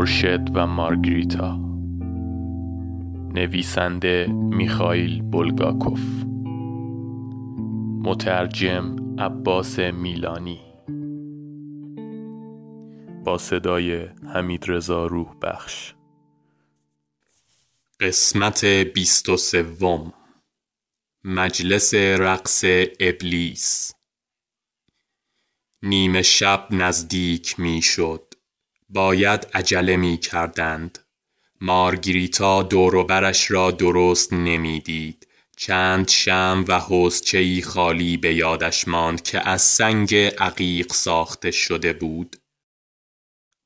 خورشید و مارگریتا. نویسنده میخائیل بولگاکوف. مترجم عباس میلانی. با صدای حمید رضا روح بخش قسمت بیست و سوم. مجلس رقص ابلیس. نیمه شب نزدیک می شد باید عجله می کردند. مارگریتا دوروبرش را درست نمی‌دید. چند شم و حوزچهی خالی به یادش ماند که از سنگ عقیق ساخته شده بود.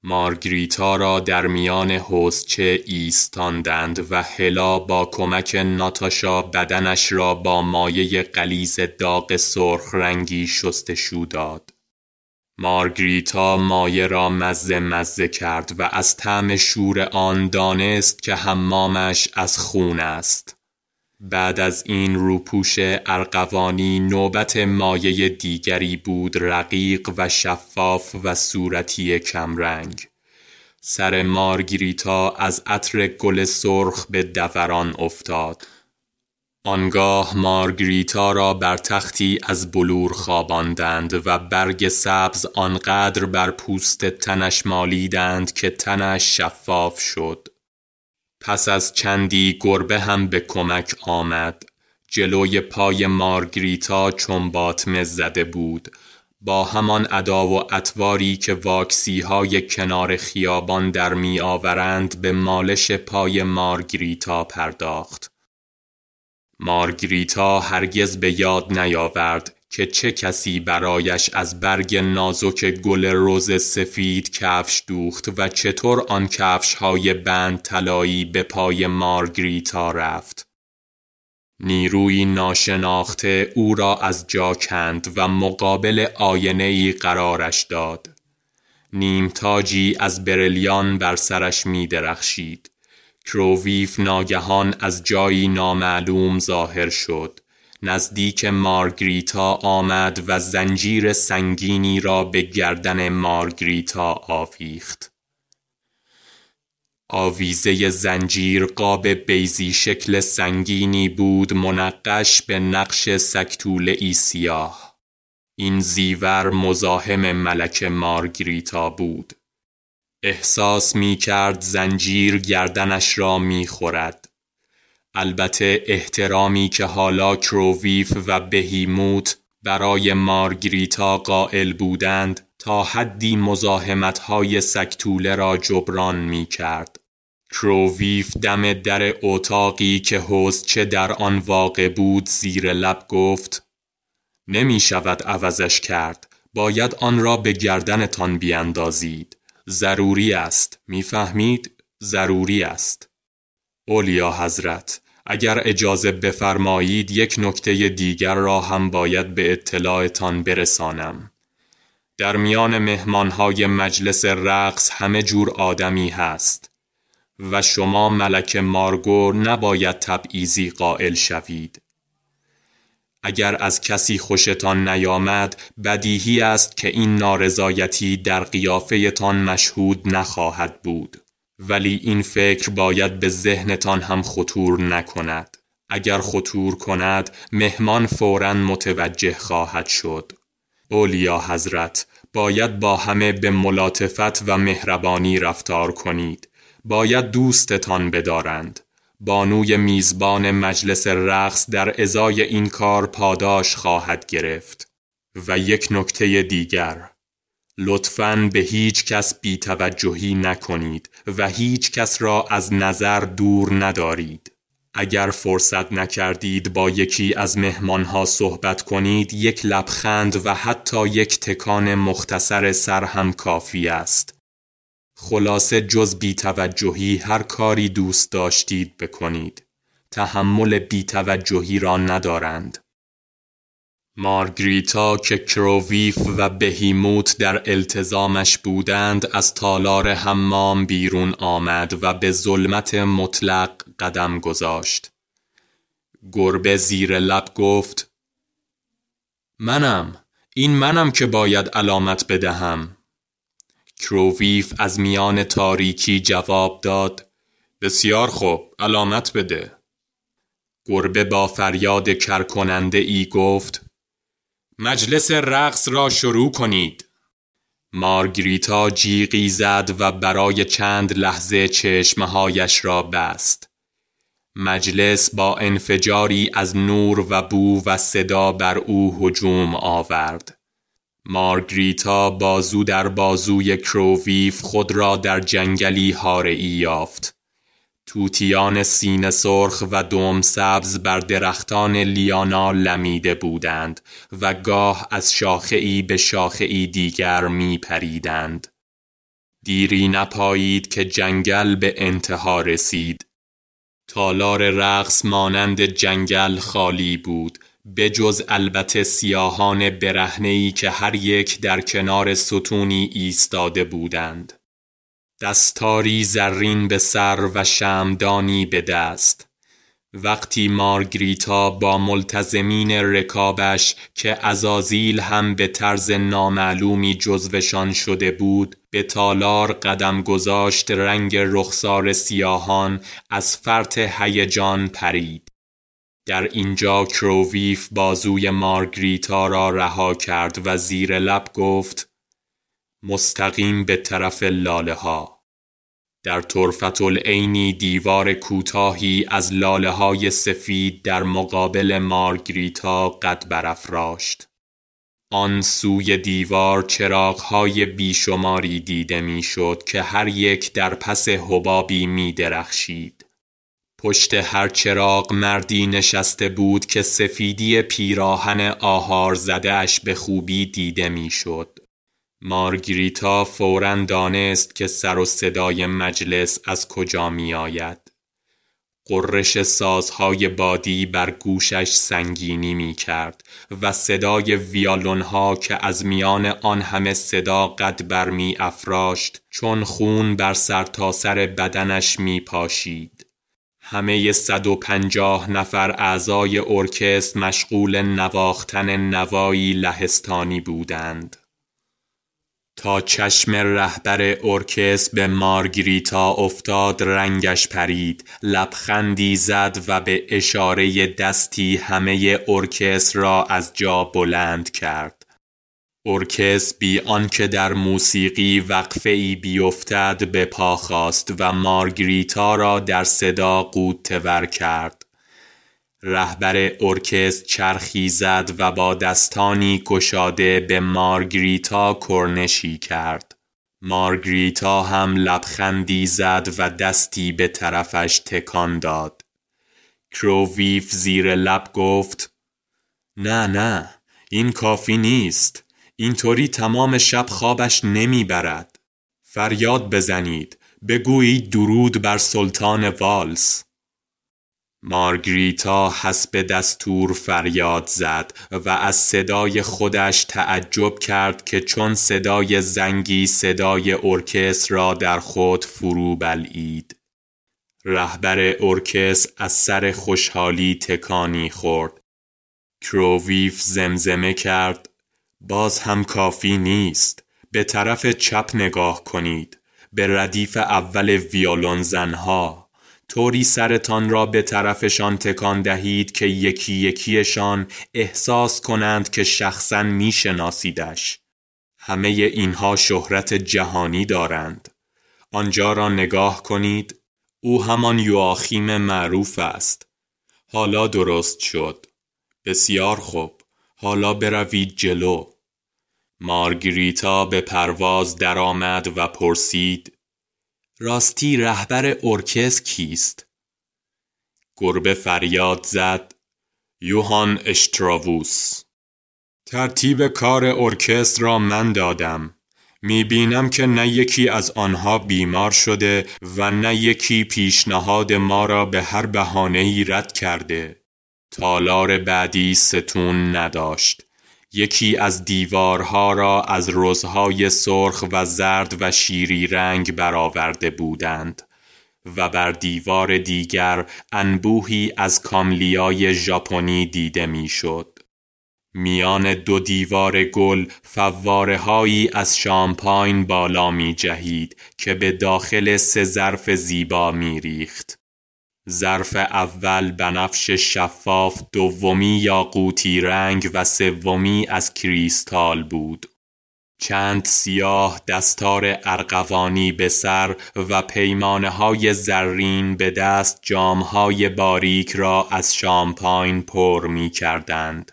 مارگریتا را در میان حوزچه ایستاندند و هلا با کمک ناتاشا بدنش را با مایه قلیز داغ سرخ رنگی شستشو داد. مارگریتا مایه را مزه مزه کرد و از طعم شور آن دانست که حمامش از خون است. بعد از این روپوش ارقوانی نوبت مایه دیگری بود رقیق و شفاف و صورتی کمرنگ. سر مارگریتا از عطر گل سرخ به دوران افتاد. آنگاه مارگریتا را بر تختی از بلور خواباندند و برگ سبز آنقدر بر پوست تنش مالیدند که تنش شفاف شد. پس از چندی گربه هم به کمک آمد. جلوی پای مارگریتا چون باطمه زده بود. با همان ادا و اطواری که واکسی های کنار خیابان در می آورند به مالش پای مارگریتا پرداخت. مارگریتا هرگز به یاد نیاورد که چه کسی برایش از برگ نازک گل روز سفید کفش دوخت و چطور آن کفش های بند طلایی به پای مارگریتا رفت. نیروی ناشناخته او را از جا کند و مقابل آینه قرارش داد. نیمتاجی از برلیان بر سرش می درخشید. کروویف ناگهان از جایی نامعلوم ظاهر شد. نزدیک مارگریتا آمد و زنجیر سنگینی را به گردن مارگریتا آویخت. آویزه زنجیر قاب بیزی شکل سنگینی بود منقش به نقش سکتول ای سیاه. این زیور مزاحم ملک مارگریتا بود. احساس می کرد زنجیر گردنش را می خورد. البته احترامی که حالا کروویف و بهیموت برای مارگریتا قائل بودند تا حدی مزاحمت های سکتوله را جبران می کرد. کروویف دم در اتاقی که چه در آن واقع بود زیر لب گفت نمی شود عوضش کرد باید آن را به گردنتان بیاندازید ضروری است. می‌فهمید؟ ضروری است. اولیا حضرت اگر اجازه بفرمایید یک نکته دیگر را هم باید به اطلاعتان برسانم. در میان مهمانهای مجلس رقص همه جور آدمی هست و شما ملک مارگو نباید تبعیزی قائل شوید. اگر از کسی خوشتان نیامد بدیهی است که این نارضایتی در قیافهتان مشهود نخواهد بود. ولی این فکر باید به ذهنتان هم خطور نکند. اگر خطور کند مهمان فورا متوجه خواهد شد. اولیا حضرت باید با همه به ملاطفت و مهربانی رفتار کنید. باید دوستتان بدارند. بانوی میزبان مجلس رقص در ازای این کار پاداش خواهد گرفت. و یک نکته دیگر لطفاً به هیچ کس بی توجهی نکنید و هیچ کس را از نظر دور ندارید. اگر فرصت نکردید با یکی از مهمانها صحبت کنید یک لبخند و حتی یک تکان مختصر سر هم کافی است. خلاصه جز بیتوجهی هر کاری دوست داشتید بکنید. تحمل بیتوجهی را ندارند. مارگریتا که کروویف و بهیموت در التزامش بودند از تالار حمام بیرون آمد و به ظلمت مطلق قدم گذاشت. گربه زیر لب گفت منم این منم که باید علامت بدهم کروویف از میان تاریکی جواب داد بسیار خوب علامت بده. گربه با فریاد کرکننده ای گفت مجلس رقص را شروع کنید. مارگریتا جیغی زد و برای چند لحظه چشمهایش را بست. مجلس با انفجاری از نور و بو و صدا بر او هجوم آورد. مارگریتا بازو در بازوی کروویف خود را در جنگلی هاره یافت توتیان سینه سرخ و دوم سبز بر درختان لیانا لمیده بودند و گاه از شاخه به شاخه دیگر می پریدند. دیری نپایید که جنگل به انتها رسید. تالار رقص مانند جنگل خالی بود جز البته سیاهان برهنه‌ای که هر یک در کنار ستونی ایستاده بودند. دستاری زرین به سر و شمدانی به دست وقتی مارگریتا با ملتزمین رکابش که ازازیل هم به طرز نامعلومی جزوشان شده بود به تالار قدم گذاشت رنگ رخسار سیاهان از فرط هیجان پرید در اینجا کروویف بازوی مارگریتا را رها کرد و زیر لب گفت مستقیم به طرف لاله ها در طرفت العینی دیوار کوتاهی از لاله های سفید در مقابل مارگریتا قد برافراشت. آن سوی دیوار چراغهای بیشماری دیده می‌شد که هر یک در پس حبابی می درخشید. پشت هر چراغ مردی نشسته بود که سفیدی پیراهن آهار زده اش به خوبی دیده می‌شد. مارگریتا فورا دانست که سر و صدای مجلس از کجا می آید. قررش سازهای بادی بر گوشش سنگینی می کرد و صدای ویالون ها که از میان آن همه صدا قد بر می افراشت چون خون بر سرتاسر سر بدنش می پاشید. همه صد و پنجاه نفر اعضای ارکستر مشغول نواختن نوایی لهستانی بودند. تا چشم رهبر ارکستر به مارگریتا افتاد رنگش پرید لبخندی زد و به اشاره دستی همه ارکستر را از جا بلند کرد ارکستر بی آنکه در موسیقی وقفه ای بیفتد به پا خاست و مارگریتا را در صدا غوطه‌ور کرد رهبر ارکست چرخی زد و با دستانی گشاده به مارگریتا کرنشی کرد. مارگریتا هم لبخندی زد و دستی به طرفش تکان داد. کروویف زیر لب گفت نه نه این کافی نیست اینطوری تمام شب خوابش نمی‌برد فریاد بزنید بگویید درود بر سلطان والس مارگریتا حسب دستور فریاد زد و از صدای خودش تعجب کرد که چون صدای زنگی صدای ارکستر را در خود فرو بلعید. رهبر ارکستر از سر خوشحالی تکانی خورد. کروویف زمزمه کرد باز هم کافی نیست. به طرف چپ نگاه کنید. به ردیف اول ویولون زنها. طوری سرتان را به طرفشان تکان دهید که یکی یکیشان احساس کنند که شخصا میشناسیدش. همه اینها شهرت جهانی دارند. آنجا را نگاه کنید. او همان یواخیم معروف است. حالا درست شد. بسیار خوب. حالا بروید جلو. مارگریتا به پرواز درآمد و پرسید راستی رهبر ارکست کیست؟ گربه فریاد زد یوهان اشتراووس. ترتیب کار ارکستر را من دادم. می بینم که نه یکی از آنها بیمار شده و نه یکی پیشنهاد ما را به هر بهانه‌ای رد کرده. تالار بعدی ستون نداشت. یکی از دیوارها را از روزهای سرخ و زرد و شیری رنگ برآورده بودند و بر دیوار دیگر انبوهی از کاملیای ژاپنی دیده می‌شد. میان دو دیوار گل فواره هایی از شامپاین بالا می جهید که به داخل سه ظرف زیبا می ریخت. ظرف اول بنفش شفاف دومی یاقوتی رنگ و سومی از کریستال بود. چند سیاه دستار ارغوانی به سر و پیمانه های زرین به دست جامهای باریک را از شامپاین پر می کردند.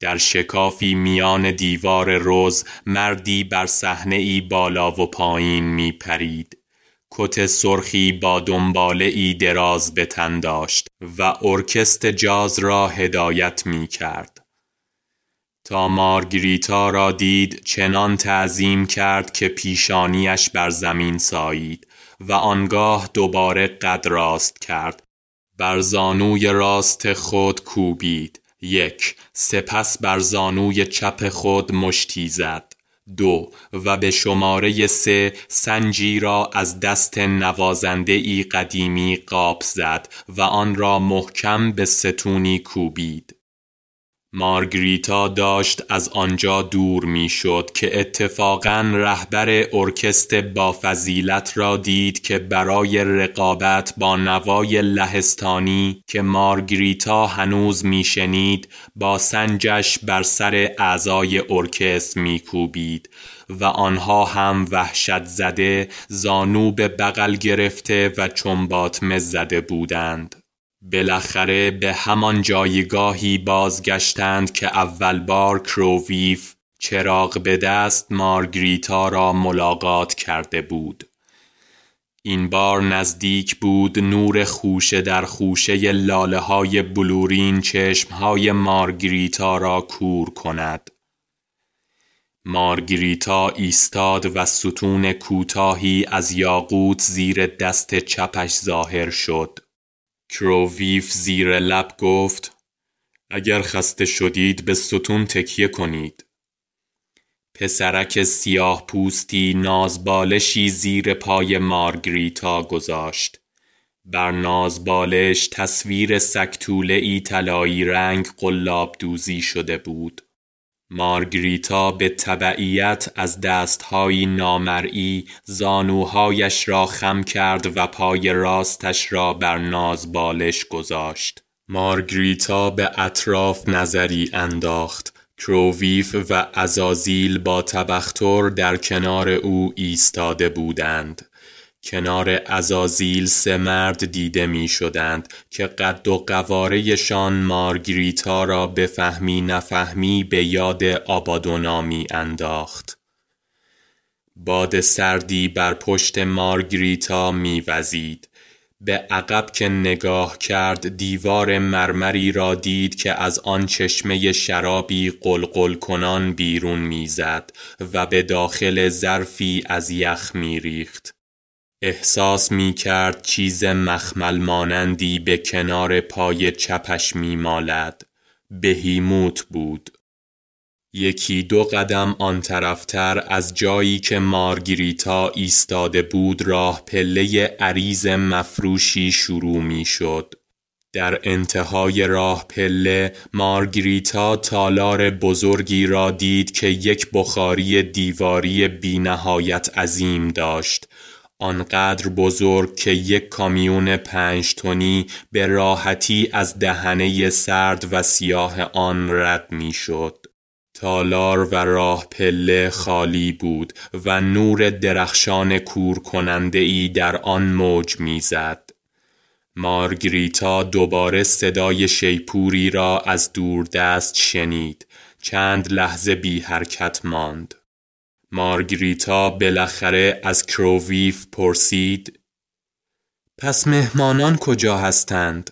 در شکافی میان دیوار روز مردی بر صحنه ای بالا و پایین می پرید. کت سرخی با دنباله ای دراز به تن داشت و ارکست جاز را هدایت می کرد. تا مارگریتا را دید چنان تعظیم کرد که پیشانیش بر زمین سایید و آنگاه دوباره قد راست کرد. بر زانوی راست خود کوبید. یک سپس بر زانوی چپ خود مشتی زد. دو و به شماره سه سنجی را از دست نوازنده ای قدیمی قاب زد و آن را محکم به ستونی کوبید. مارگریتا داشت از آنجا دور می‌شد که اتفاقا رهبر ارکست با فضیلت را دید که برای رقابت با نوای لهستانی که مارگریتا هنوز میشنید با سنجش بر سر اعضای ارکست میکوبید و آنها هم وحشت زده زانو به بغل گرفته و چنباتمه زده بودند. بالاخره به همان جایگاهی بازگشتند که اول بار کروویف چراغ به دست مارگریتا را ملاقات کرده بود. این بار نزدیک بود نور خوشه در خوشه لاله های بلورین چشم های مارگریتا را کور کند. مارگریتا ایستاد و ستون کوتاهی از یاقوت زیر دست چپش ظاهر شد. کروویف زیر لب گفت اگر خسته شدید به ستون تکیه کنید. پسرک سیاه پوستی نازبالشی زیر پای مارگریتا گذاشت. بر نازبالش تصویر سکتوله ای طلایی رنگ قلاب دوزی شده بود. مارگریتا به تبعیت از دستهایی نامرئی زانوهایش را خم کرد و پای راستش را بر ناز بالش گذاشت. مارگریتا به اطراف نظری انداخت. کروویف و ازازیل با تبختر در کنار او ایستاده بودند. کنار ازازیل سه مرد دیده می شدند که قد و قوارهشان مارگریتا را به فهمی نفهمی به یاد آبادونا می انداخت. باد سردی بر پشت مارگریتا می وزید. به عقب که نگاه کرد دیوار مرمری را دید که از آن چشمه شرابی قلقل کنان بیرون می‌زد و به داخل ظرفی از یخ می ریخت. احساس می کرد چیز مخمل مانندی به کنار پای چپش می مالد. بهیموت بود. یکی دو قدم آن طرفتر از جایی که مارگریتا ایستاده بود راه پله عریض مفروشی شروع می شد. در انتهای راه پله مارگریتا تالار بزرگی را دید که یک بخاری دیواری بینهایت عظیم داشت آنقدر بزرگ که یک کامیون پنج تنی به راحتی از دهنه سرد و سیاه آن رد می‌شد. تالار و راه پله خالی بود و نور درخشان کور کننده ای در آن موج می‌زد. مارگریتا دوباره صدای شیپوری را از دست شنید. چند لحظه بی حرکت ماند. مارگریتا بالاخره از کروویف پرسید پس مهمانان کجا هستند؟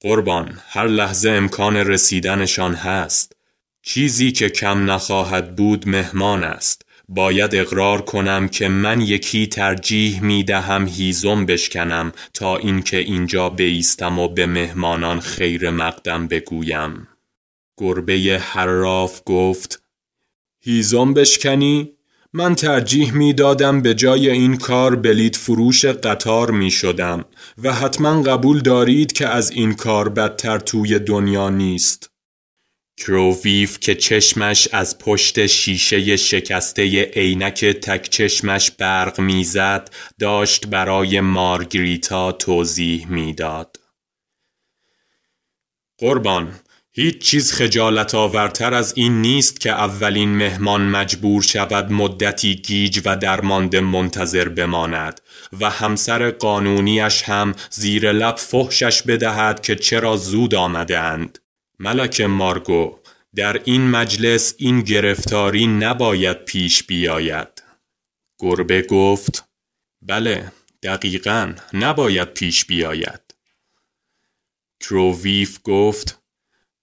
قربان هر لحظه امکان رسیدنشان هست. چیزی که کم نخواهد بود مهمان است. باید اقرار کنم که من یکی ترجیح می دهم هیزم بشکنم تا اینکه اینجا بیستم و به مهمانان خیر مقدم بگویم. گربه حراف گفت هیزم بشکنی؟ من ترجیح می دادم به جای این کار بلیت فروش قطار می شدم و حتما قبول دارید که از این کار بدتر توی دنیا نیست. کروویف که چشمش از پشت شیشه شکسته عینک تک چشمش برق می‌زد داشت برای مارگریتا توضیح می‌داد. قربان هیچ چیز خجالت آورتر از این نیست که اولین مهمان مجبور شود مدتی گیج و درمانده منتظر بماند و همسر قانونیش هم زیر لب فحشش بدهد که چرا زود آمده اند. ملک مارگو در این مجلس این گرفتاری نباید پیش بیاید. گربه گفت بله دقیقا نباید پیش بیاید. کروویف گفت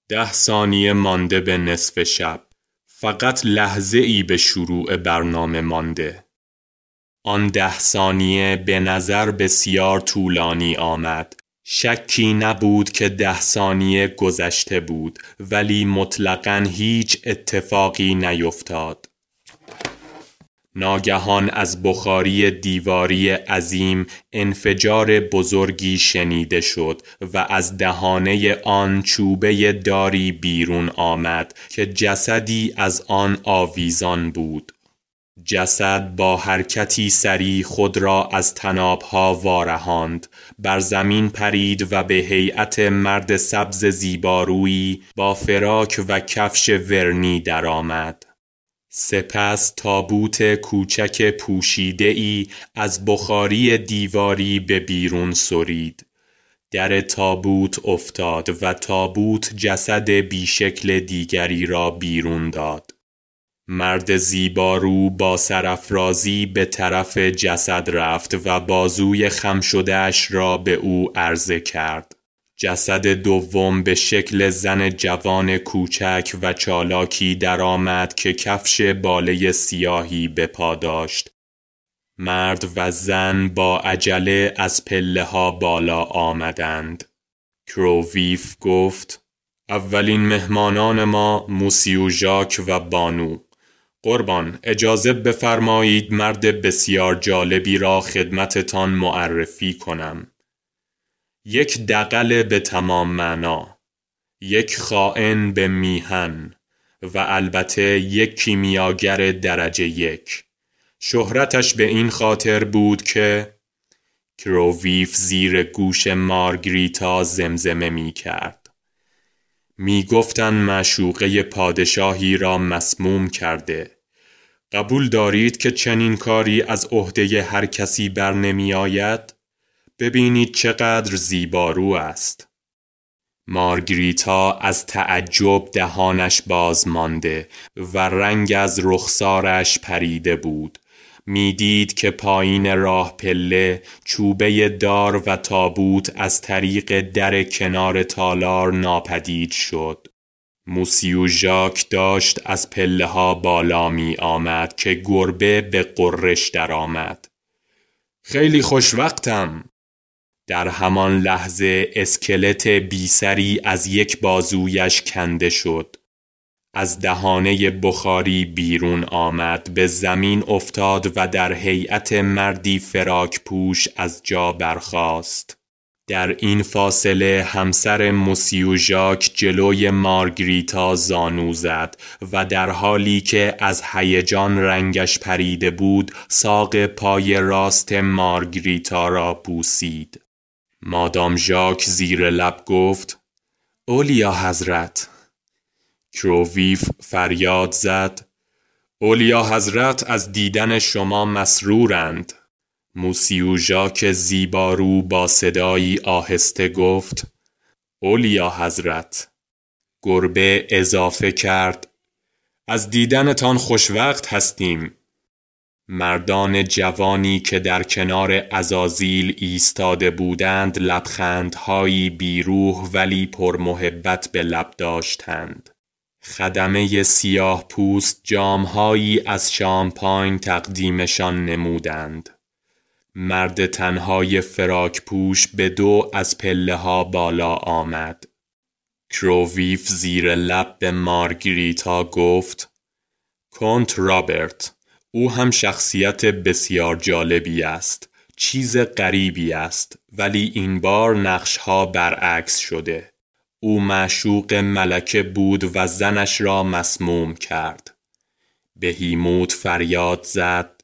ده ثانیه مانده به نصف شب. فقط لحظه ای به شروع برنامه مانده. آن ده ثانیه به نظر بسیار طولانی آمد. شکی نبود که ده ثانیه گذشته بود ولی مطلقا هیچ اتفاقی نیفتاد. ناگهان از بخاری دیواری عظیم انفجار بزرگی شنیده شد و از دهانه آن چوبه داری بیرون آمد که جسدی از آن آویزان بود. جسد با حرکتی سری خود را از تنابها وارهاند بر زمین پرید و به هیئت مرد سبز زیبارویی با فراک و کفش ورنی درآمد. سپس تابوت کوچک پوشیده ای از بخاری دیواری به بیرون سرید. در تابوت افتاد و تابوت جسد بیشکل دیگری را بیرون داد. مرد زیبارو با سرافرازی به طرف جسد رفت و بازوی خم شدهش را به او عرضه کرد. جسد دوم به شکل زن جوان کوچک و چالاکی درآمد که کفش باله سیاهی به پا داشت. مرد و زن با عجله از پله ها بالا آمدند. کروویف گفت اولین مهمانان ما موسیو ژاک و بانو قربان اجازه بفرمایید مرد بسیار جالبی را خدمتتان معرفی کنم یک دقل به تمام معنا یک خائن به میهن و البته یک کیمیاگر درجه یک. شهرتش به این خاطر بود که کروویف زیر گوش مارگریتا زمزمه می کرد می گفتن معشوقه پادشاهی را مسموم کرده. قبول دارید که چنین کاری از عهده هر کسی بر نمی آید؟ ببینید چقدر زیبارو است. مارگریتا از تعجب دهانش باز مانده و رنگ از رخسارش پریده بود. می‌دید که پایین راه پله چوبه دار و تابوت از طریق در کنار تالار ناپدید شد. موسیو ژاک داشت از پله ها بالا می آمد که گربه به قرش درآمد. خیلی خوش وقتم. در همان لحظه اسکلت بیسری از یک بازویش کنده شد. از دهانه بخاری بیرون آمد به زمین افتاد و در هیئت مردی فراک پوش از جا برخاست. در این فاصله همسر موسیو ژاک جلوی مارگریتا زانو زد و در حالی که از هیجان رنگش پریده بود ساق پای راست مارگریتا را بوسید. مادام ژاک زیر لب گفت اولیا حضرت. کروویف فریاد زد اولیا حضرت از دیدن شما مسرورند. موسیو ژاک زیبارو با صدایی آهسته گفت اولیا حضرت. گربه اضافه کرد از دیدنتان خوشوقت هستیم. مردان جوانی که در کنار ازازیل ایستاده بودند لبخندهایی بیروح ولی پرمحبت به لب داشتند. خدمه سیاه پوست جامهایی از شامپاین تقدیمشان نمودند. مرد تنهای فراک پوش به دو از پله ها بالا آمد. کروویف زیر لب به مارگریتا گفت کنت رابرت او هم شخصیت بسیار جالبی است. چیز غریبی است ولی این بار نقشها برعکس شده. او معشوق ملکه بود و زنش را مسموم کرد بهیموت فریاد زد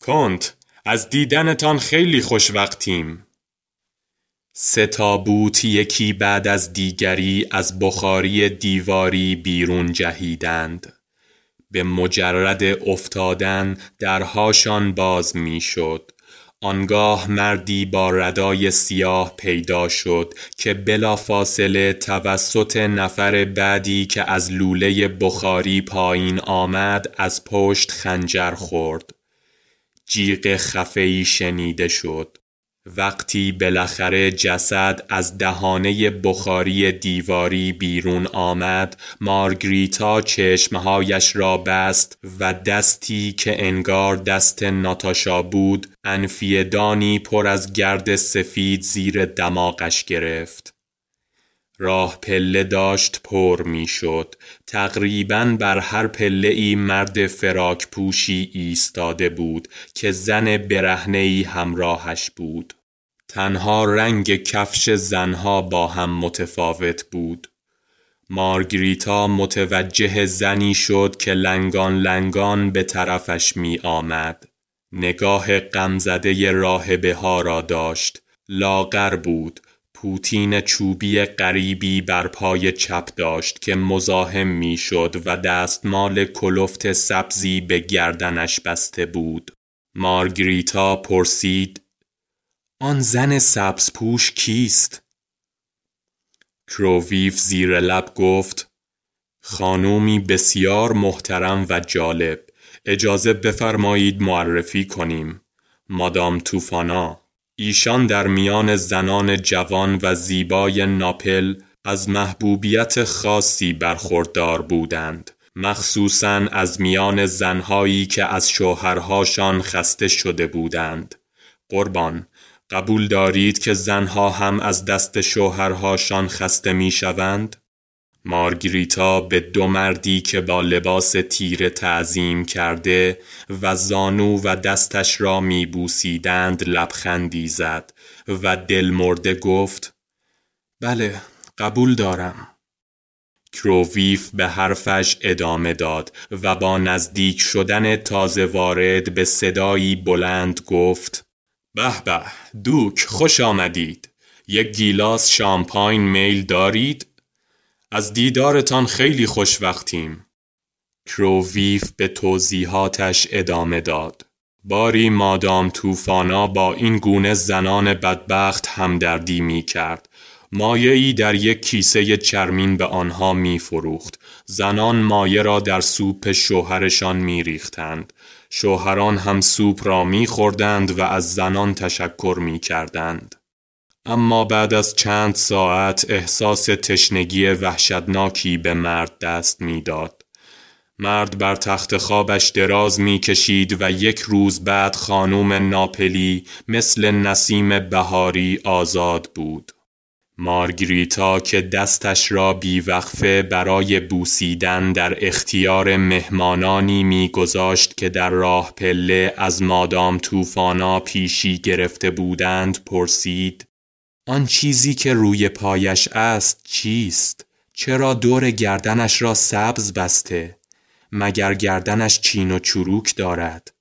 کنت از دیدنتان خیلی خوشوقتیم سه تابوت یکی بعد از دیگری از بخاری دیواری بیرون جهیدند به مجرد افتادن درهاشان باز می‌شد. آنگاه مردی با ردای سیاه پیدا شد که بلافاصله توسط نفر بعدی که از لوله بخاری پایین آمد از پشت خنجر خورد. جیغ خفهی شنیده شد. وقتی بالاخره جسد از دهانه بخاری دیواری بیرون آمد مارگریتا چشمهایش را بست و دستی که انگار دست ناتاشا بود انفیدانی پر از گرد سفید زیر دماغش گرفت راه پله داشت پر می شد. تقریبا بر هر پله ای مرد فراک پوشی ایستاده بود که زن برهنهی همراهش بود. تنها رنگ کفش زنها با هم متفاوت بود. مارگریتا متوجه زنی شد که لنگان لنگان به طرفش می آمد. نگاه غمزده راهبه ها را داشت. لاغر بود. پوتین چوبی غریبی بر پای چپ داشت که مزاحم می‌شد و دستمال کلفت سبزی به گردنش بسته بود. مارگریتا پرسید آن زن سبزپوش کیست؟ کروویف زیر لب گفت خانومی بسیار محترم و جالب. اجازه بفرمایید معرفی کنیم. مادام توفانا. ایشان در میان زنان جوان و زیبای ناپل از محبوبیت خاصی برخوردار بودند. مخصوصا از میان زنهایی که از شوهرهاشان خسته شده بودند. قربان قبول دارید که زنها هم از دست شوهرهاشان خسته می شوند؟ مارگریتا به دو مردی که با لباس تیره تعظیم کرده و زانو و دستش را می بوسیدند لبخندی زد و دلمرده گفت بله قبول دارم کروویف به حرفش ادامه داد و با نزدیک شدن تازه وارد به صدایی بلند گفت به به دوک خوش آمدید یک گیلاس شامپاین میل دارید؟ از دیدارتان خیلی خوشوقتیم کروویف به توضیحاتش ادامه داد باری مادام توفانا با این گونه زنان بدبخت همدردی می کرد مایعی در یک کیسه چرمین به آنها می فروخت. زنان مایه را در سوپ شوهرشان می ریختند. شوهران هم سوپ را می خوردند و از زنان تشکر می کردند. اما بعد از چند ساعت احساس تشنگی وحشتناکی به مرد دست می‌داد. مرد بر تخت خوابش دراز می کشید و یک روز بعد خانوم ناپلی مثل نسیم بهاری آزاد بود. مارگریتا که دستش را بیوقفه برای بوسیدن در اختیار مهمانانی میگذاشت که در راه پله از مادام توفانا پیشی گرفته بودند پرسید آن چیزی که روی پایش است چیست؟ چرا دور گردنش را سبز بسته؟ مگر گردنش چین و چروک دارد؟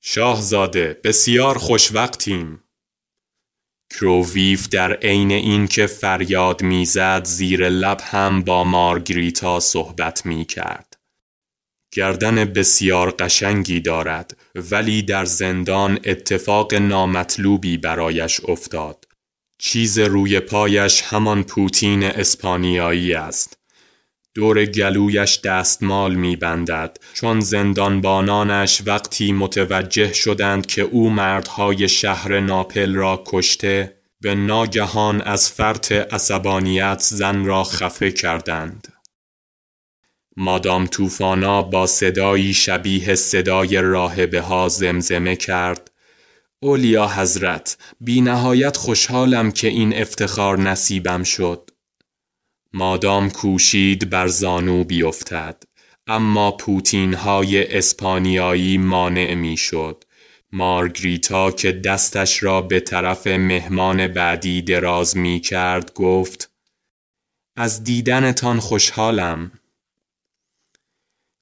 شاهزاده بسیار خوشوقتیم کروویف در عین اینکه فریاد می‌زد زیر لب هم با مارگریتا صحبت می کرد. گردن بسیار قشنگی دارد ولی در زندان اتفاق نامطلوبی برایش افتاد. چیز روی پایش همان پوتین اسپانیایی است. دور گلویش دستمال میبندد. چون زندانبانانش وقتی متوجه شدند که او مردهای شهر ناپل را کشته به ناگهان از فرط عصبانیت زن را خفه کردند. مادام توفانا با صدایی شبیه صدای راهبه ها زمزمه کرد. اولیا حضرت بی نهایت خوشحالم که این افتخار نصیبم شد. مادام کوشید بر زانو بیفتد اما پوتین های اسپانیایی مانع می شد مارگریتا که دستش را به طرف مهمان بعدی دراز می کرد گفت از دیدنتان خوشحالم.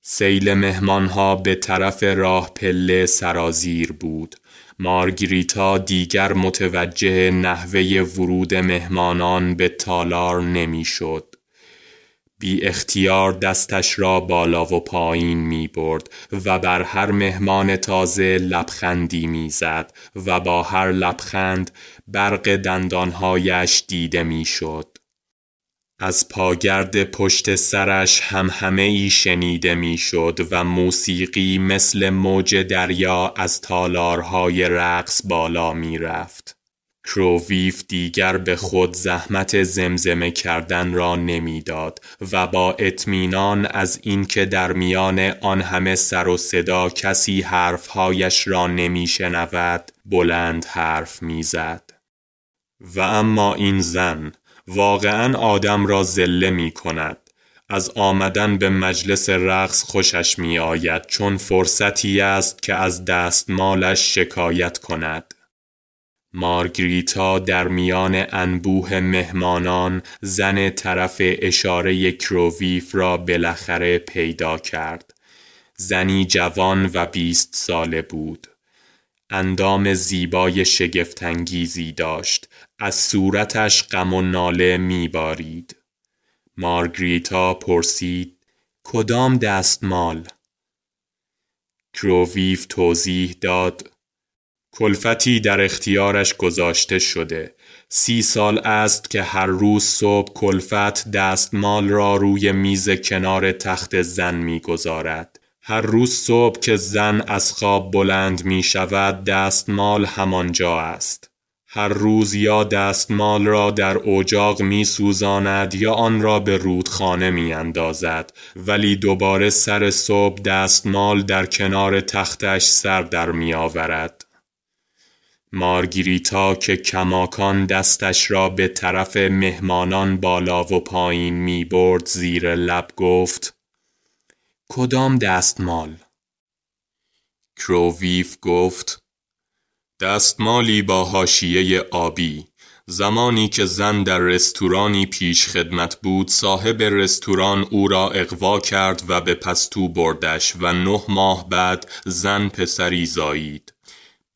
سیل مهمانها به طرف راه پله سرازیر بود. مارگریتا دیگر متوجه نحوه ورود مهمانان به تالار نمی‌شد. بی اختیار دستش را بالا و پایین می برد و بر هر مهمان تازه لبخندی می زد و با هر لبخند برق دندانهایش دیده می شد. از پاگرد پشت سرش هم همه ای شنیده می‌شد و موسیقی مثل موج دریا از تالارهای رقص بالا می رفت. کروویف دیگر به خود زحمت زمزمه کردن را نمی‌داد و با اطمینان از اینکه در میان آن همه سر و صدا کسی حرفهایش را نمیشنود بلند حرف می‌زد و اما این زن واقعا آدم را زله می کند از آمدن به مجلس رقص خوشش می آید چون فرصتی است که از دستمالش شکایت کند مارگریتا در میان انبوه مهمانان زن طرف اشاره کروویف را بالاخره پیدا کرد. زنی جوان و بیست ساله بود. اندام زیبای شگفتانگیزی داشت. از صورتش غم و ناله میبارید. مارگریتا پرسید کدام دستمال؟ کروویف توضیح داد کلفتی در اختیارش گذاشته شده سی سال است که هر روز صبح کلفت دستمال را روی میز کنار تخت زن می‌گذارد هر روز صبح که زن از خواب بلند می شود دستمال همانجا است هر روز یا دستمال را در اجاق می سوزاند یا آن را به رودخانه می اندازد ولی دوباره سر صبح دستمال در کنار تختش سر در می آورد. مارگریتا که کماکان دستش را به طرف مهمانان بالا و پایین می برد زیر لب گفت کدام دستمال؟ کروویف گفت دستمالی با هاشیه آبی. زمانی که زن در رستورانی پیش خدمت بود صاحب رستوران او را اقوا کرد و به پستو بردش و نه ماه بعد زن پسری زایید.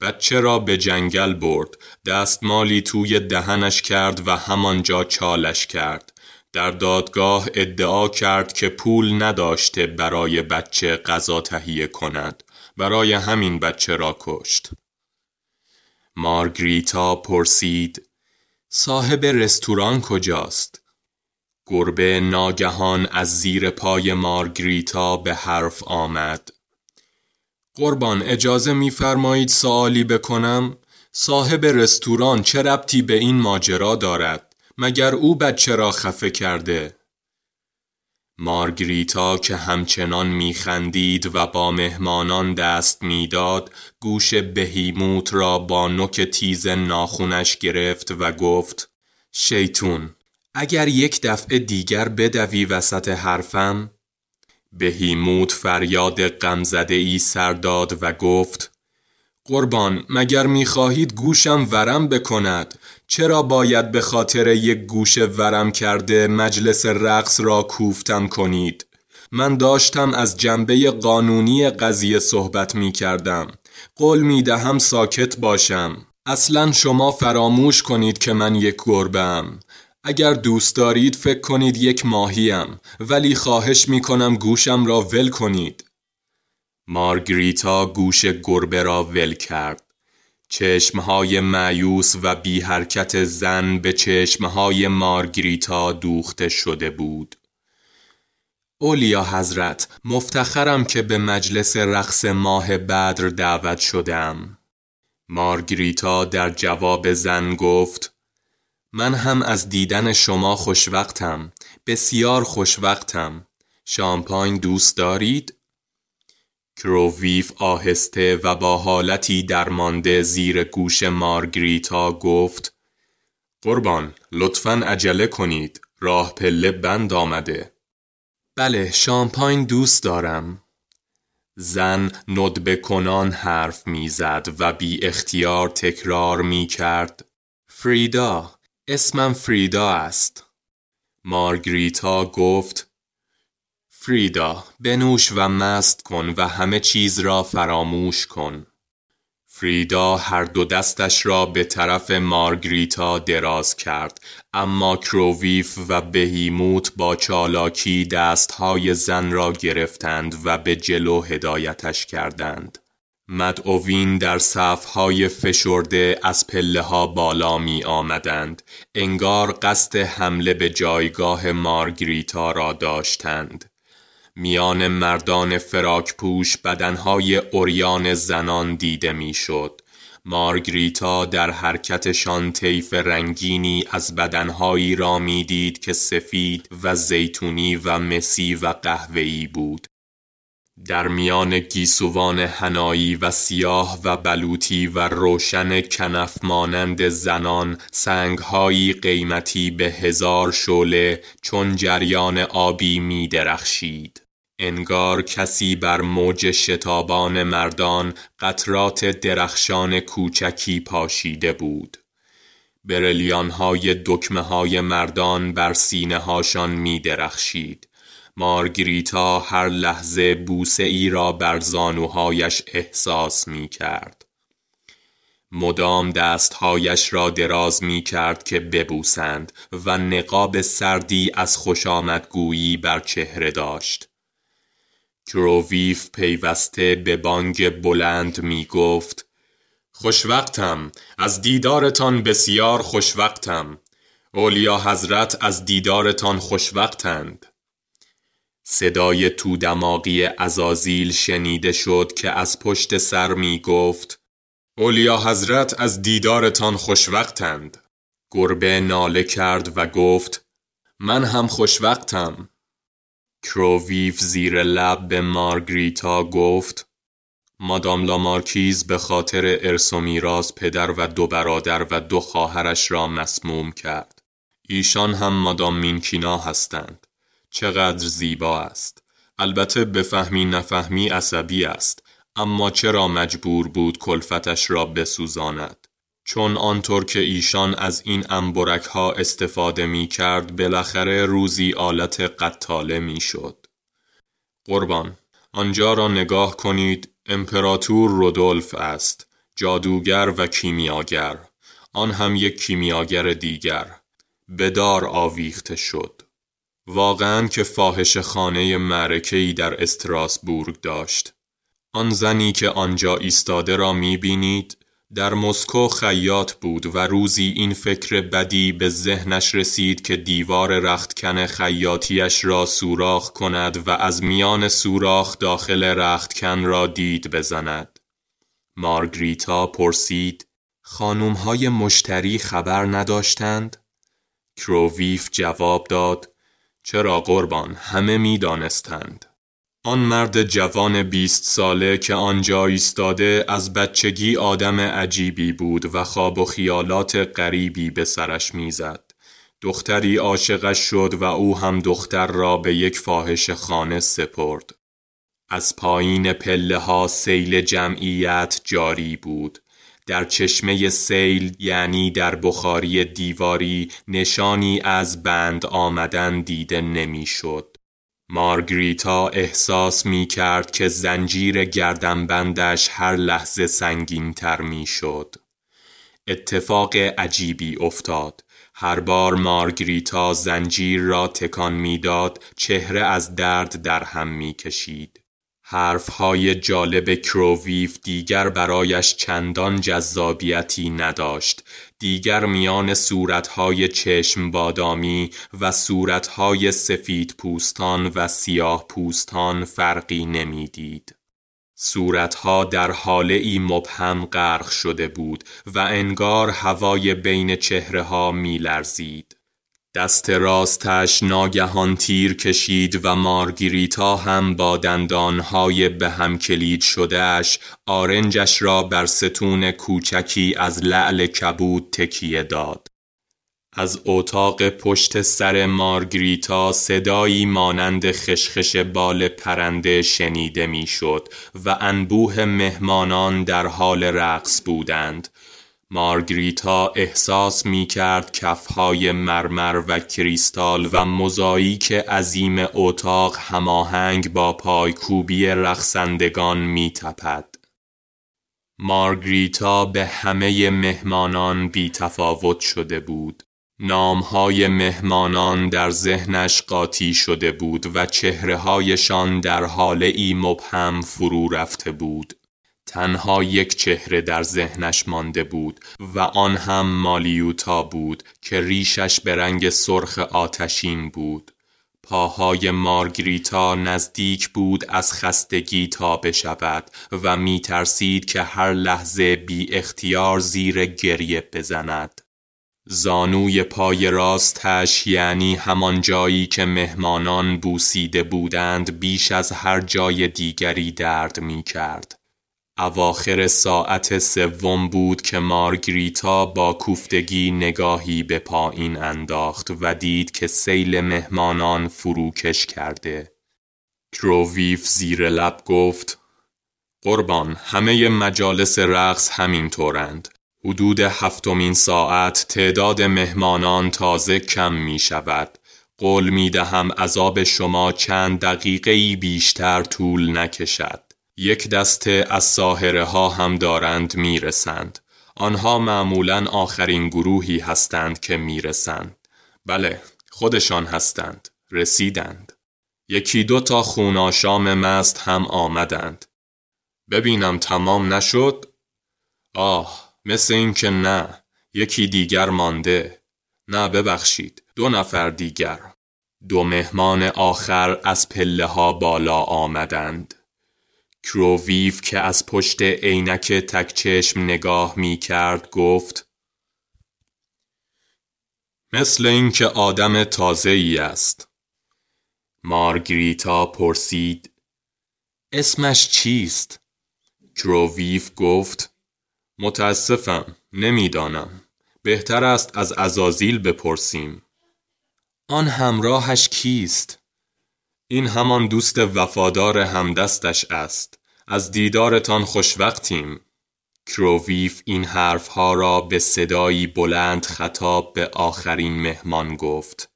بچه را به جنگل برد. دستمالی توی دهنش کرد و همانجا چالش کرد. در دادگاه ادعا کرد که پول نداشته برای بچه غذا تهیه کند. برای همین بچه را کشت. مارگریتا پرسید صاحب رستوران کجاست؟ گربه ناگهان از زیر پای مارگریتا به حرف آمد. قربان اجازه میفرمایید سوالی بکنم؟ صاحب رستوران چه ربطی به این ماجرا دارد؟ مگر او بچه را خفه کرده؟ مارگریتا که همچنان میخندید و با مهمانان دست می‌داد گوش بهیموت را با نوک تیز ناخونش گرفت و گفت شیطون اگر یک دفعه دیگر بدوی وسط حرفم؟ بهیموت فریاد غمزده ای سر داد و گفت قربان مگر می‌خواهید گوشم ورم بکند؟ چرا باید به خاطر یک گوش ورم کرده مجلس رقص را کوفتم کنید؟ من داشتم از جنبه قانونی قضیه صحبت می کردم قول می دهم ساکت باشم. اصلا شما فراموش کنید که من یک گربم اگر دوست دارید فکر کنید یک ماهیم. ولی خواهش می کنم گوشم را ول کنید. مارگریتا گوش گربه را ول کرد. چشمهای معیوس و بی حرکت زن به چشمهای مارگریتا دوخته شده بود. اولیا حضرت مفتخرم که به مجلس رقص ماه بدر دعوت شدم. مارگریتا در جواب زن گفت من هم از دیدن شما خوشوقتم. بسیار خوشوقتم. شامپاین دوست دارید؟ کروویف آهسته و با حالتی درمانده زیر گوش مارگریتا گفت قربان لطفا عجله کنید راه پله بند آمده. بله شامپاین دوست دارم. زن ندبه کنان حرف می‌زد و بی اختیار تکرار می کرد فریدا اسمم فریدا است. مارگریتا گفت فریدا بنوش و مست کن و همه چیز را فراموش کن. فریدا هر دو دستش را به طرف مارگریتا دراز کرد اما کروویف و بهیموت با چالاکی دستهای زن را گرفتند و به جلو هدایتش کردند. مدعوین در صفهای فشرده از پله ها بالا می آمدند انگار قصد حمله به جایگاه مارگریتا را داشتند. میان مردان فراک پوش بدنهای اوریان زنان دیده می‌شد. مارگریتا در حرکتشان طیف رنگینی از بدنهایی را می‌دید که سفید و زیتونی و مسی و قهوه‌ای بود. در میان گیسوان هنایی و سیاه و بلوطی و روشن کنف مانند زنان سنگهایی قیمتی به هزار شعله چون جریان آبی می درخشید. انگار کسی بر موج شتابان مردان قطرات درخشان کوچکی پاشیده بود. برلیان های دکمه های مردان بر سینه هاشان می درخشید مارگریتا هر لحظه بوسه ای را بر زانوهایش احساس می کرد مدام دستهایش را دراز می کرد که ببوسند و نقاب سردی از خوشامدگویی بر چهره داشت. کروویف پیوسته به بانگ بلند می گفت خوشوقتم از دیدارتان بسیار خوشوقتم. اولیا حضرت از دیدارتان خوشوقتند. صدای تو دماغی ازازیل شنیده شد که از پشت سر می گفت اولیا حضرت از دیدارتان خوشوقتند. گربه ناله کرد و گفت من هم خوشوقتم. کروویف زیر لب به مارگریتا گفت مادام لامارکیز به خاطر ارث و میراث پدر و دو برادر و دو خواهرش را مسموم کرد. ایشان هم مادام مینکینا هستند. چقدر زیبا است. البته به فهمی نفهمی عصبی است اما چرا مجبور بود کلفتش را بسوزاند؟ چون آنطور که ایشان از این انبرک ها استفاده می کرد بالاخره روزی آلت قطاله می شد. قربان آنجا را نگاه کنید. امپراتور رودولف است جادوگر و کیمیاگر. آن هم یک کیمیاگر دیگر. بدار آویخته شد. واقعا که فاحش خانه معرکه‌ای در استراسبورگ داشت. آن زنی که آنجا ایستاده را می بینید در مسکو خیاط بود و روزی این فکر بدی به ذهنش رسید که دیوار رختکن خیاطیش را سوراخ کند و از میان سوراخ داخل رختکن را دید بزند. مارگریتا پرسید خانوم های مشتری خبر نداشتند؟ کروویف جواب داد چرا قربان همه می دانستند. آن مرد جوان بیست ساله که آنجا ایستاده از بچگی آدم عجیبی بود و خواب و خیالات غریبی به سرش می‌زد. دختری عاشقش شد و او هم دختر را به یک فاحش خانه سپرد. از پایین پله ها سیل جمعیت جاری بود. در چشمه سیل یعنی در بخاری دیواری نشانی از بند آمدن دیده نمی‌شد. مارگریتا احساس می کرد که زنجیر گردنبندش هر لحظه سنگین تر می شد. اتفاق عجیبی افتاد. هر بار مارگریتا زنجیر را تکان می‌داد چهره از درد در هم می کشید. حرفهای جالب کروویف دیگر برایش چندان جذابیتی نداشت دیگر میان صورتهای چشم بادامی و صورتهای سفید پوستان و سیاه پوستان فرقی نمی‌دید. صورتها در حاله ای مبهم غرق شده بود و انگار هوای بین چهره ها می لرزید. دست راستش ناگهان تیر کشید و مارگریتا هم با دندانهای به هم کلید شدهش آرنجش را بر ستون کوچکی از لعل کبود تکیه داد. از اتاق پشت سر مارگریتا صدایی مانند خشخش بال پرنده شنیده می‌شد و انبوه مهمانان در حال رقص بودند مارگریتا احساس می کرد کفهای مرمر و کریستال و مزاییک عظیم اتاق هماهنگ با پایکوبی رقصندگان می تپد. مارگریتا به همه مهمانان بی تفاوت شده بود. نامهای مهمانان در ذهنش قاطی شده بود و چهرههایشان در حال ای مبهم فرو رفته بود. تنها یک چهره در ذهنش مانده بود و آن هم مالیوتا بود که ریشش به رنگ سرخ آتشین بود. پاهای مارگریتا نزدیک بود از خستگی تا بشود و می ترسید که هر لحظه بی اختیار زیر گریه بزند. زانوی پای راستش یعنی همان جایی که مهمانان بوسیده بودند بیش از هر جای دیگری درد می کرد. اواخر ساعت سوم بود که مارگریتا با کوفتگی نگاهی به پایین انداخت و دید که سیل مهمانان فروکش کرده. کروویف زیر لب گفت قربان همه مجالس رقص همین طورند. حدود هفتمین ساعت تعداد مهمانان تازه کم می شود. قول می دهم عذاب شما چند دقیقه بیشتر طول نکشد. یک دسته از ساهره ها هم دارند می‌رسند. آنها معمولا آخرین گروهی هستند که می‌رسند. بله، خودشان هستند. رسیدند. یکی دو تا خوناشام مست هم آمدند. ببینم تمام نشد؟ آه، مثل این که نه. یکی دیگر مانده. نه ببخشید. دو نفر دیگر. دو مهمان آخر از پله ها بالا آمدند. کروویف که از پشت عینک تکچشم نگاه می کرد گفت مثل اینکه آدم تازه ای است. مارگریتا پرسید اسمش چیست؟ کروویف گفت متاسفم نمی‌دانم. بهتر است از ازازیل بپرسیم. آن همراهش کیست؟ این همان دوست وفادار همدستش است. از دیدارتان خوشوقتیم. کروویف این حرفها را به صدایی بلند خطاب به آخرین مهمان گفت.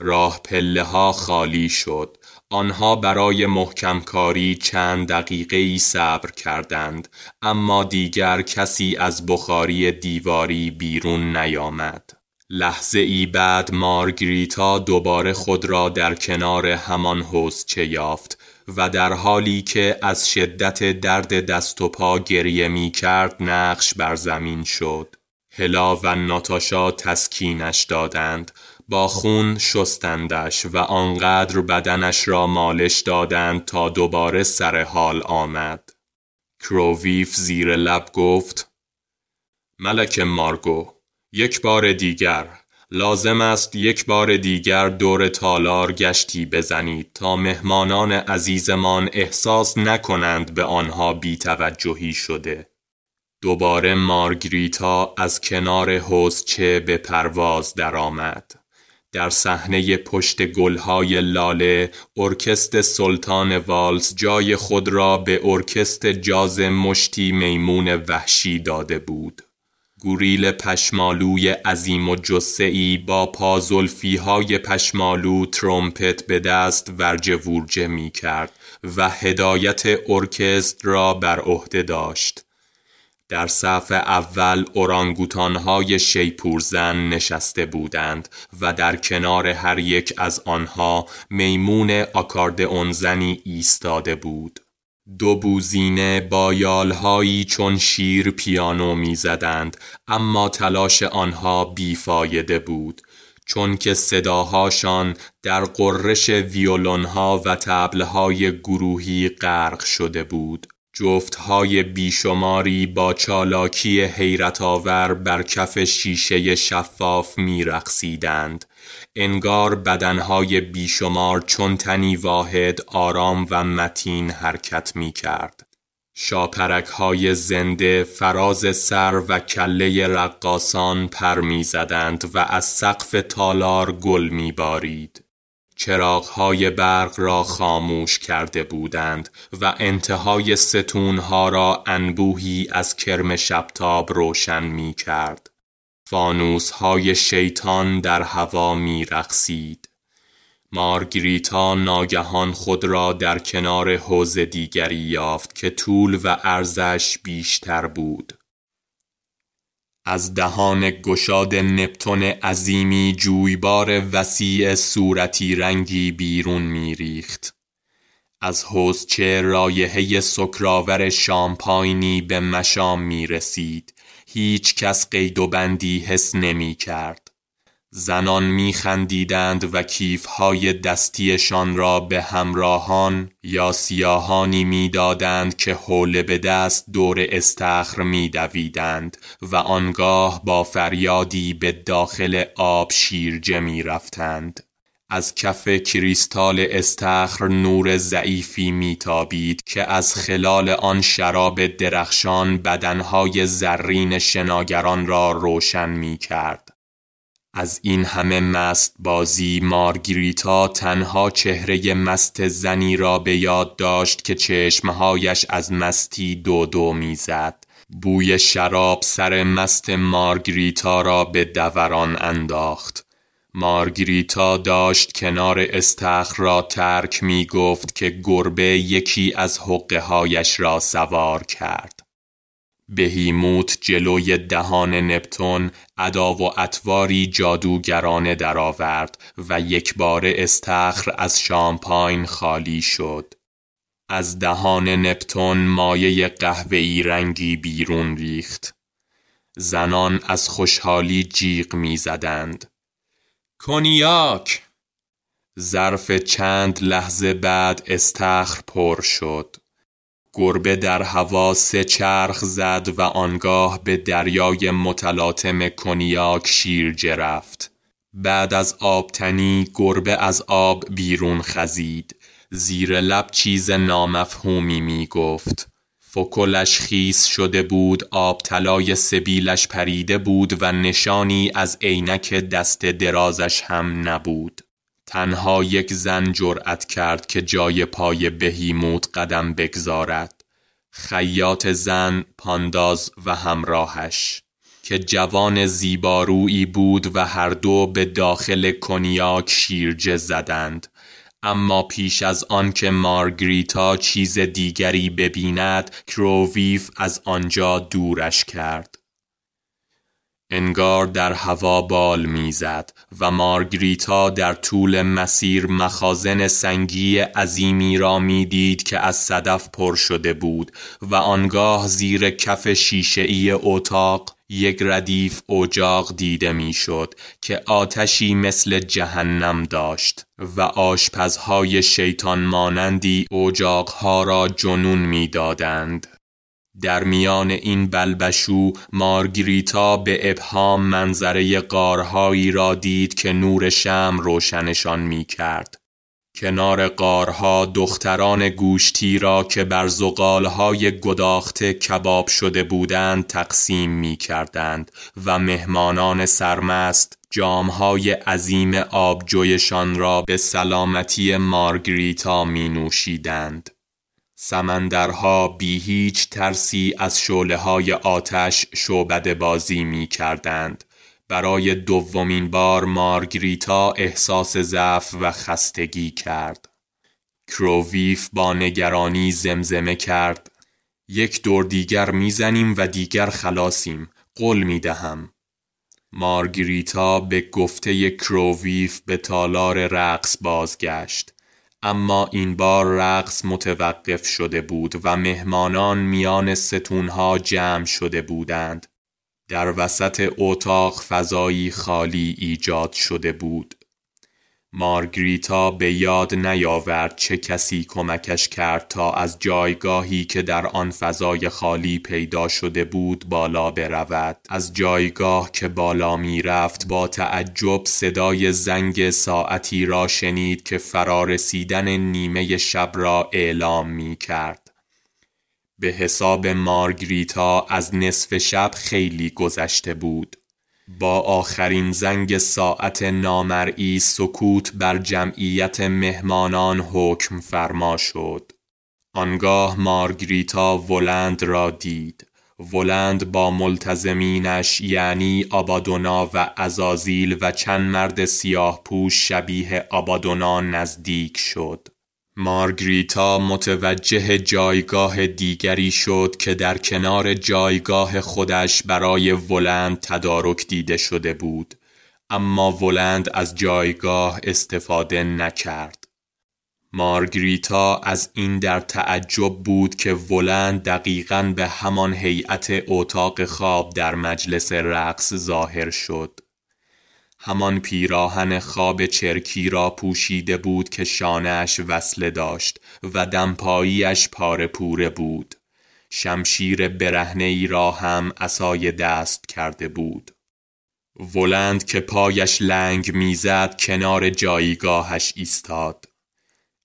راه پله ها خالی شد. آنها برای محکم کاری چند دقیقه ای صبر کردند اما دیگر کسی از بخاری دیواری بیرون نیامد. لحظه ای بعد مارگریتا دوباره خود را در کنار همان حوزچه یافت و در حالی که از شدت درد دست و پا گریه می کرد نقش بر زمین شد. هلا و ناتاشا تسکینش دادند با خون شستندش و آنقدر بدنش را مالش دادند تا دوباره سر حال آمد. کروویف زیر لب گفت ملک مارگو یک بار دیگر لازم است یک بار دیگر دور تالار گشتی بزنید تا مهمانان عزیزمان احساس نکنند به آنها بیتوجهی شده. دوباره مارگریتا از کنار حوضچه به پرواز درآمد. در صحنه پشت گلهای لاله ارکستر سلطان والس جای خود را به ارکستر جاز مشتی میمون وحشی داده بود. گوریل پشمالوی عظیم‌الجثه‌ای با پازلفی های پشمالو ترومپت به دست ورجه ورجه می کرد و هدایت ارکستر را بر عهده داشت. در صف اول های شیپورزن نشسته بودند و در کنار هر یک از آنها میمون آکاردئون زنی ایستاده بود. دو بوزینه با یالهایی چون شیر پیانو می‌زدند اما تلاش آنها بیفایده بود. چون که صداهاشان در قررش ویولونها و تبلهای گروهی غرق شده بود. جفتهای بیشماری با چالاکی حیرت آور بر کف شیشه شفاف میرقصیدند. انگار بدنهای بیشمار چون تنی واحد آرام و متین حرکت می کرد. شاپرک های زنده فراز سر و کله رقاسان پر می زدند و از سقف تالار گل می بارید. چراغهای برق را خاموش کرده بودند و انتهای ستونها را انبوهی از کرم شبتاب روشن می کرد. فانوس های شیطان در هوا می رقصید. مارگریتا ناگهان خود را در کنار حوز دیگری یافت که طول و ارزش بیشتر بود. از دهان گشاد نپتون عظیمی جویبار وسیع صورتی رنگی بیرون میریخت. از حوزچه رایحه سکراور شامپاینی به مشام می رسید. هیچ کس قید و بندی حس نمی کرد. زنان میخندیدند و کیفهای دستیشان را به همراهان یا سیاهانی می‌دادند که حوله به دست دور استخر میدویدند و آنگاه با فریادی به داخل آب شیرجه می‌رفتند از کف کریستال استخر نور ضعیفی میتابید که از خلال آن شراب درخشان بدنهای زرین شناگران را روشن می کرد. از این همه مست بازی مارگریتا تنها چهره مست زنی را به یاد داشت که چشمهایش از مستی دو دو می‌زد. بوی شراب سر مست مارگریتا را به دوران انداخت. مارگریتا داشت کنار استخر را ترک می گفت که گربه یکی از حقه هایش را سوار کرد. بهیموت جلوی دهان نپتون ادا و اطواری جادوگرانه درآورد و یک بار استخر از شامپاین خالی شد. از دهان نپتون مایه قهوه‌ای رنگی بیرون ریخت. زنان از خوشحالی جیغ می‌زدند. کنیاک ظرف چند لحظه بعد استخر پر شد. گربه در هوا سه چرخ زد و آنگاه به دریای متلاطم کنیاک شیرجه رفت. بعد از آبتنی گربه از آب بیرون خزید. زیر لب چیز نامفهومی می گفت. فکلش خیس شده بود آب طلای سبیلش پریده بود و نشانی از عینک دست درازش هم نبود. تنها یک زن جرأت کرد که جای پای بهیموت قدم بگذارد. خیاط زن پانداز و همراهش. که جوان زیبارویی بود و هر دو به داخل کنیاک شیرجه زدند. اما پیش از آن که مارگریتا چیز دیگری ببیند کروویف از آنجا دورش کرد. انگار در هوا بال می‌زد و مارگریتا در طول مسیر مخازن سنگی عظیمی را می‌دید که از صدف پر شده بود و آنگاه زیر کف شیشهای اتاق یک ردیف اجاق دیده می‌شد که آتشی مثل جهنم داشت و آشپزهای شیطان مانندی اجاقها را جنون می‌دادند. در میان این بلبشو مارگریتا به ابهام منظره قارهایی را دید که نور شم روشنشان می کرد. کنار قارها دختران گوشتی را که بر زغالهای گداخته کباب شده بودند تقسیم می کردند و مهمانان سرمست جامهای عظیم آبجویشان را به سلامتی مارگریتا می نوشیدند. سمندرها بی هیچ ترسی از شعله های آتش شعبد بازی می کردند. برای دومین بار مارگریتا احساس ضعف و خستگی کرد. کروویف با نگرانی زمزمه کرد یک دور دیگر می‌زنیم و دیگر خلاصیم قول می دهم. مارگریتا به گفته کروویف به تالار رقص بازگشت اما این بار رقص متوقف شده بود و مهمانان میان ستونها جمع شده بودند. در وسط اتاق فضایی خالی ایجاد شده بود. مارگریتا به یاد نیاورد چه کسی کمکش کرد تا از جایگاهی که در آن فضای خالی پیدا شده بود بالا برود از جایگاه که بالا می رفت با تعجب صدای زنگ ساعتی را شنید که فرارسیدن نیمه شب را اعلام می کرد به حساب مارگریتا از نصف شب خیلی گذشته بود. با آخرین زنگ ساعت نامرئی سکوت بر جمعیت مهمانان حکم فرما شد. آنگاه مارگریتا ولند را دید. ولند با ملتزمینش یعنی آبادونا و ازازیل و چند مرد سیاه پوش شبیه آبادونا نزدیک شد. مارگریتا متوجه جایگاه دیگری شد که در کنار جایگاه خودش برای ولند تدارک دیده شده بود اما ولند از جایگاه استفاده نکرد. مارگریتا از این در تعجب بود که ولند دقیقا به همان هیئت اتاق خواب در مجلس رقص ظاهر شد. همان پیراهن خواب چرکی را پوشیده بود که شانهش وصله داشت و دمپاییش پاره پوره بود. شمشیر برهنه ای را هم اسای دست کرده بود. ولند که پایش لنگ می‌زد کنار جایگاهش ایستاد.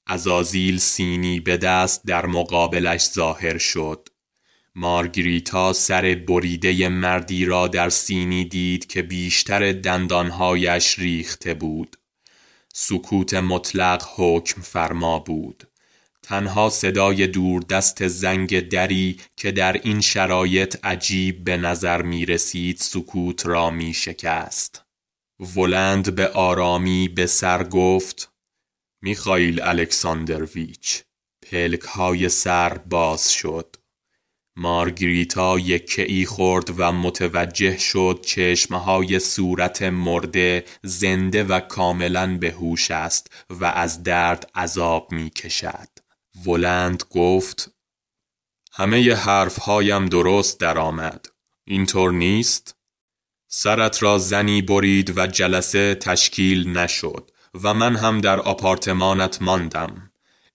ازازیل سینی به دست در مقابلش ظاهر شد. مارگریتا سر بریده مردی را در سینی دید که بیشتر دندانهایش ریخته بود. سکوت مطلق حکم فرما بود. تنها صدای دور دست زنگ دری که در این شرایط عجیب به نظر می رسید سکوت را می شکست. ولند به آرامی به سر گفت میخائیل الکساندرویچ پلک های سر باز شد. مارگریتا یکه ای خورد و متوجه شد چشمهای صورت مرده زنده و کاملا به هوش است و از درد عذاب می کشد. ولند گفت همه حرفهایم درست درآمد. اینطور نیست؟ سرت را زنی برید و جلسه تشکیل نشد و من هم در آپارتمانت ماندم.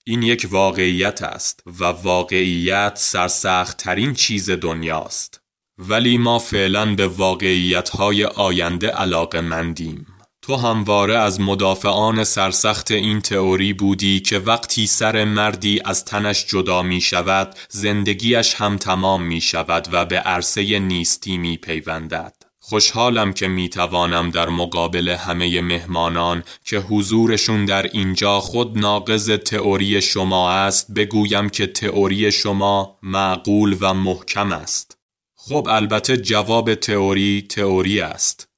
این یک واقعیت است و واقعیت سرسخت ترین چیز دنیاست ولی ما فعلا به واقعیت های آینده علاقه مندیم تو همواره از مدافعان سرسخت این تئوری بودی که وقتی سر مردی از تنش جدا می شود زندگیش هم تمام می شود و به عرصه نیستی می پیوندد. خوشحالم که می توانم در مقابل همه مهمانان که حضورشون در اینجا خود ناقض تئوری شما است بگویم که تئوری شما معقول و محکم است. خب البته جواب تئوری تئوری است.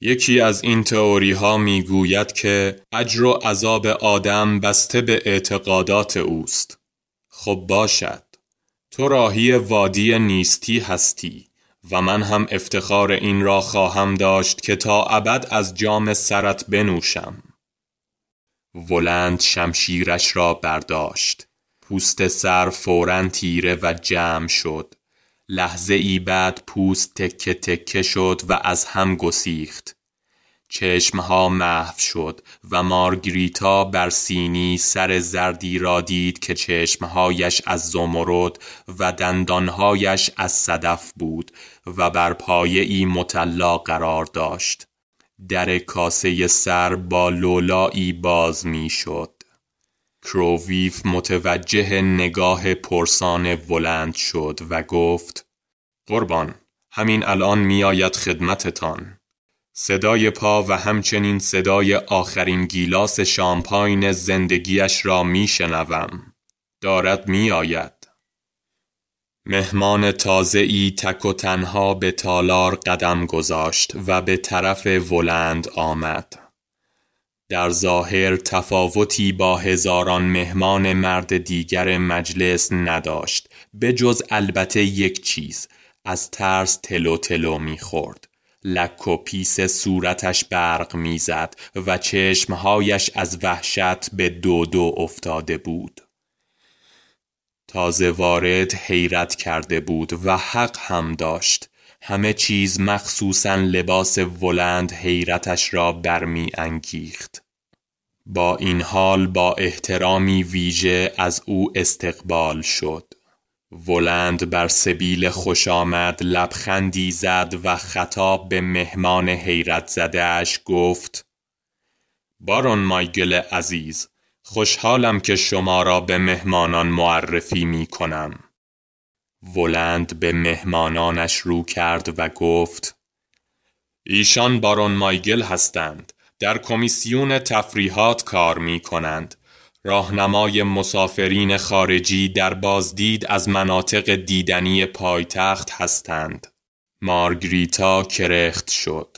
یکی از این تئوری ها می که اجر و عذاب آدم بسته به اعتقادات اوست. خب باشد. تو راهی وادی نیستی هستی. و من هم افتخار این را خواهم داشت که تا ابد از جام سرت بنوشم. ولند شمشیرش را برداشت. پوست سر فورا تیره و جمع شد. لحظه ای بعد پوست تکه تکه شد و از هم گسیخت. چشمها محو شد و مارگریتا بر سینی سر زردی را دید که چشمهایش از زمرد و دندانهایش از صدف بود. و بر پایه ای مطلا قرار داشت در کاسه سر با لولایی باز می شد کروویف متوجه نگاه پرسان ولند شد و گفت قربان همین الان میآید خدمتتان صدای پا و همچنین صدای آخرین گیلاس شامپاین زندگیش را می شنوم. دارد می آید. مهمان تازه ای تک و تنها به تالار قدم گذاشت و به طرف ولند آمد. در ظاهر تفاوتی با هزاران مهمان مرد دیگر مجلس نداشت. به جز البته یک چیز از ترس تلو تلو می‌خورد. لک و پیس صورتش برق می‌زد و چشمهایش از وحشت به دو دو افتاده بود. تازه وارد حیرت کرده بود و حق هم داشت همه چیز مخصوصا لباس ولند حیرتش را برمی انگیخت. با این حال با احترامی ویژه از او استقبال شد ولند بر سبیل خوش آمد لبخندی زد و خطاب به مهمان حیرت زدهش گفت بارون مایگل عزیز خوشحالم که شما را به مهمانان معرفی می کنم. ولند به مهمانانش رو کرد و گفت ایشان بارون مایگل هستند. در کمیسیون تفریحات کار می کنند. راهنمای مسافرین خارجی در بازدید از مناطق دیدنی پایتخت هستند. مارگریتا کرخت شد.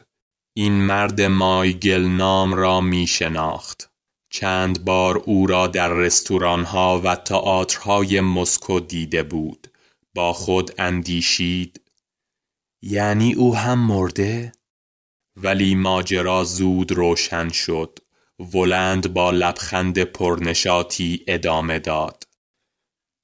این مرد مایگل نام را می شناخت. چند بار او را در رستورانها و تئاترهای مسکو دیده بود. با خود اندیشید یعنی او هم مرده؟ ولی ماجرا زود روشن شد. ولند با لبخند پرنشاتی ادامه داد.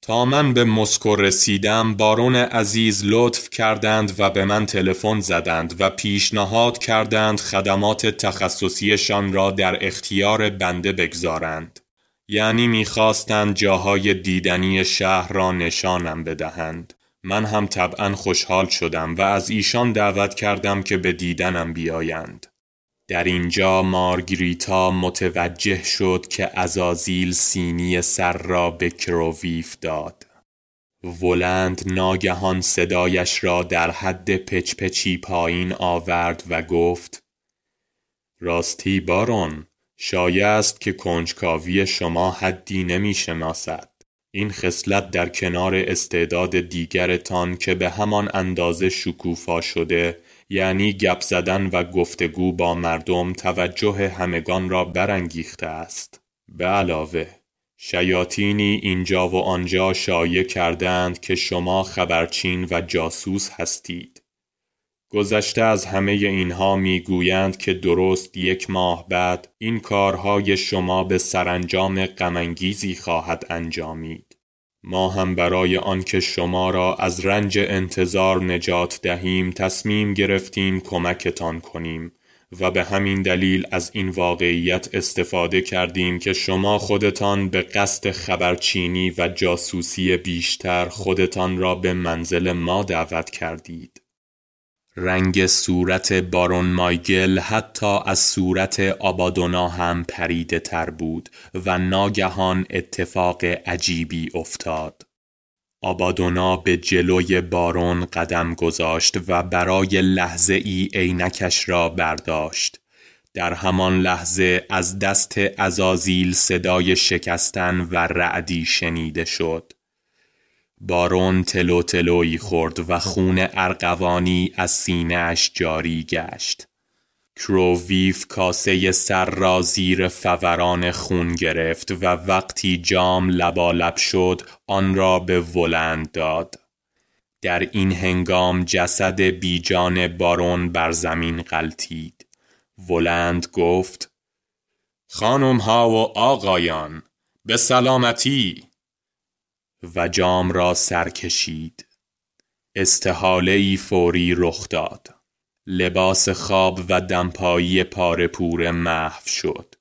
تا من به مسکو رسیدم بارون عزیز لطف کردند و به من تلفن زدند و پیشنهاد کردند خدمات تخصصیشان را در اختیار بنده بگذارند. یعنی می‌خواستند جاهای دیدنی شهر را نشانم بدهند. من هم طبعا خوشحال شدم و از ایشان دعوت کردم که به دیدنم بیایند. در اینجا مارگریتا متوجه شد که ازازیل سینی سر را به کروویف داد. ولند ناگهان صدایش را در حد پچپچی پایین آورد و گفت راستی بارون شایع است که کنجکاوی شما حدی نمی شناسد این خصلت در کنار استعداد دیگرتان که به همان اندازه شکوفا شده یعنی گپ زدن و گفتگو با مردم توجه همگان را برانگیخته است. به علاوه شیاطینی اینجا و آنجا شایع کردند که شما خبرچین و جاسوس هستید. گذشته از همه اینها می‌گویند که درست یک ماه بعد این کارهای شما به سرانجام غمانگیزی خواهد انجامید. ما هم برای آنکه شما را از رنج انتظار نجات دهیم تصمیم گرفتیم کمکتان کنیم و به همین دلیل از این واقعیت استفاده کردیم که شما خودتان به قصد خبرچینی و جاسوسی بیشتر خودتان را به منزل ما دعوت کردید. رنگ صورت بارون مایگل حتی از صورت آبادونا هم پریده تر بود و ناگهان اتفاق عجیبی افتاد. آبادونا به جلوی بارون قدم گذاشت و برای لحظه ای عینکش را برداشت. در همان لحظه از دست ازازیل صدای شکستن و رعدی شنیده شد. بارون تلو تلویی خورد و خون ارقوانی از سینهش جاری گشت. کروویف کاسه سر را زیر فوران خون گرفت و وقتی جام لبالب شد آن را به ولند داد. در این هنگام جسد بیجان بارون بر زمین غلطید. ولند گفت خانم ها و آقایان به سلامتی و جام را سر کشید. استحاله فوری رخ داد. لباس خواب و دمپایی پاره محو شد.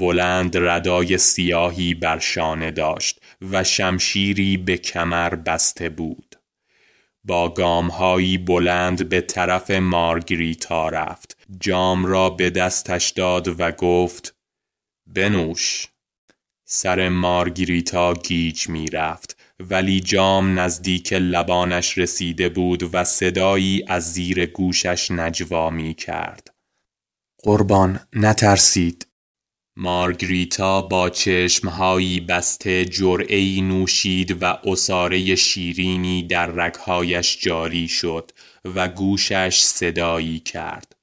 ولند ردای سیاهی بر شانه داشت و شمشیری به کمر بسته بود. با گامهایی بلند به طرف مارگریتا رفت. جام را به دستش داد و گفت بنوش. سر مارگریتا گیج می رفت ولی جام نزدیک لبانش رسیده بود و صدایی از زیر گوشش نجوا می کرد. قربان نترسید. مارگریتا با چشمهایی بسته جرعی نوشید و اصاره شیرینی در رگهایش جاری شد و گوشش صدایی کرد.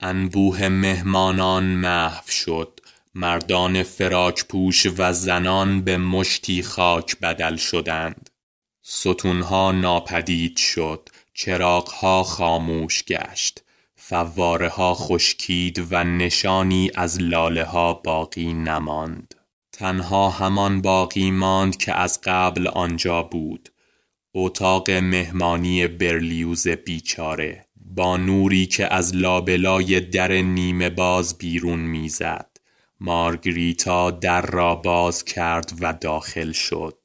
انبوه مهمانان محو شد. مردان فراک پوش و زنان به مشتی خاک بدل شدند. ستونها ناپدید شد چراغها خاموش گشت فواره ها خشکید و نشانی از لاله ها باقی نماند. تنها همان باقی ماند که از قبل آنجا بود. اتاق مهمانی برلیوز بیچاره با نوری که از لابلای در نیمه باز بیرون می‌زد. مارگریتا در را باز کرد و داخل شد.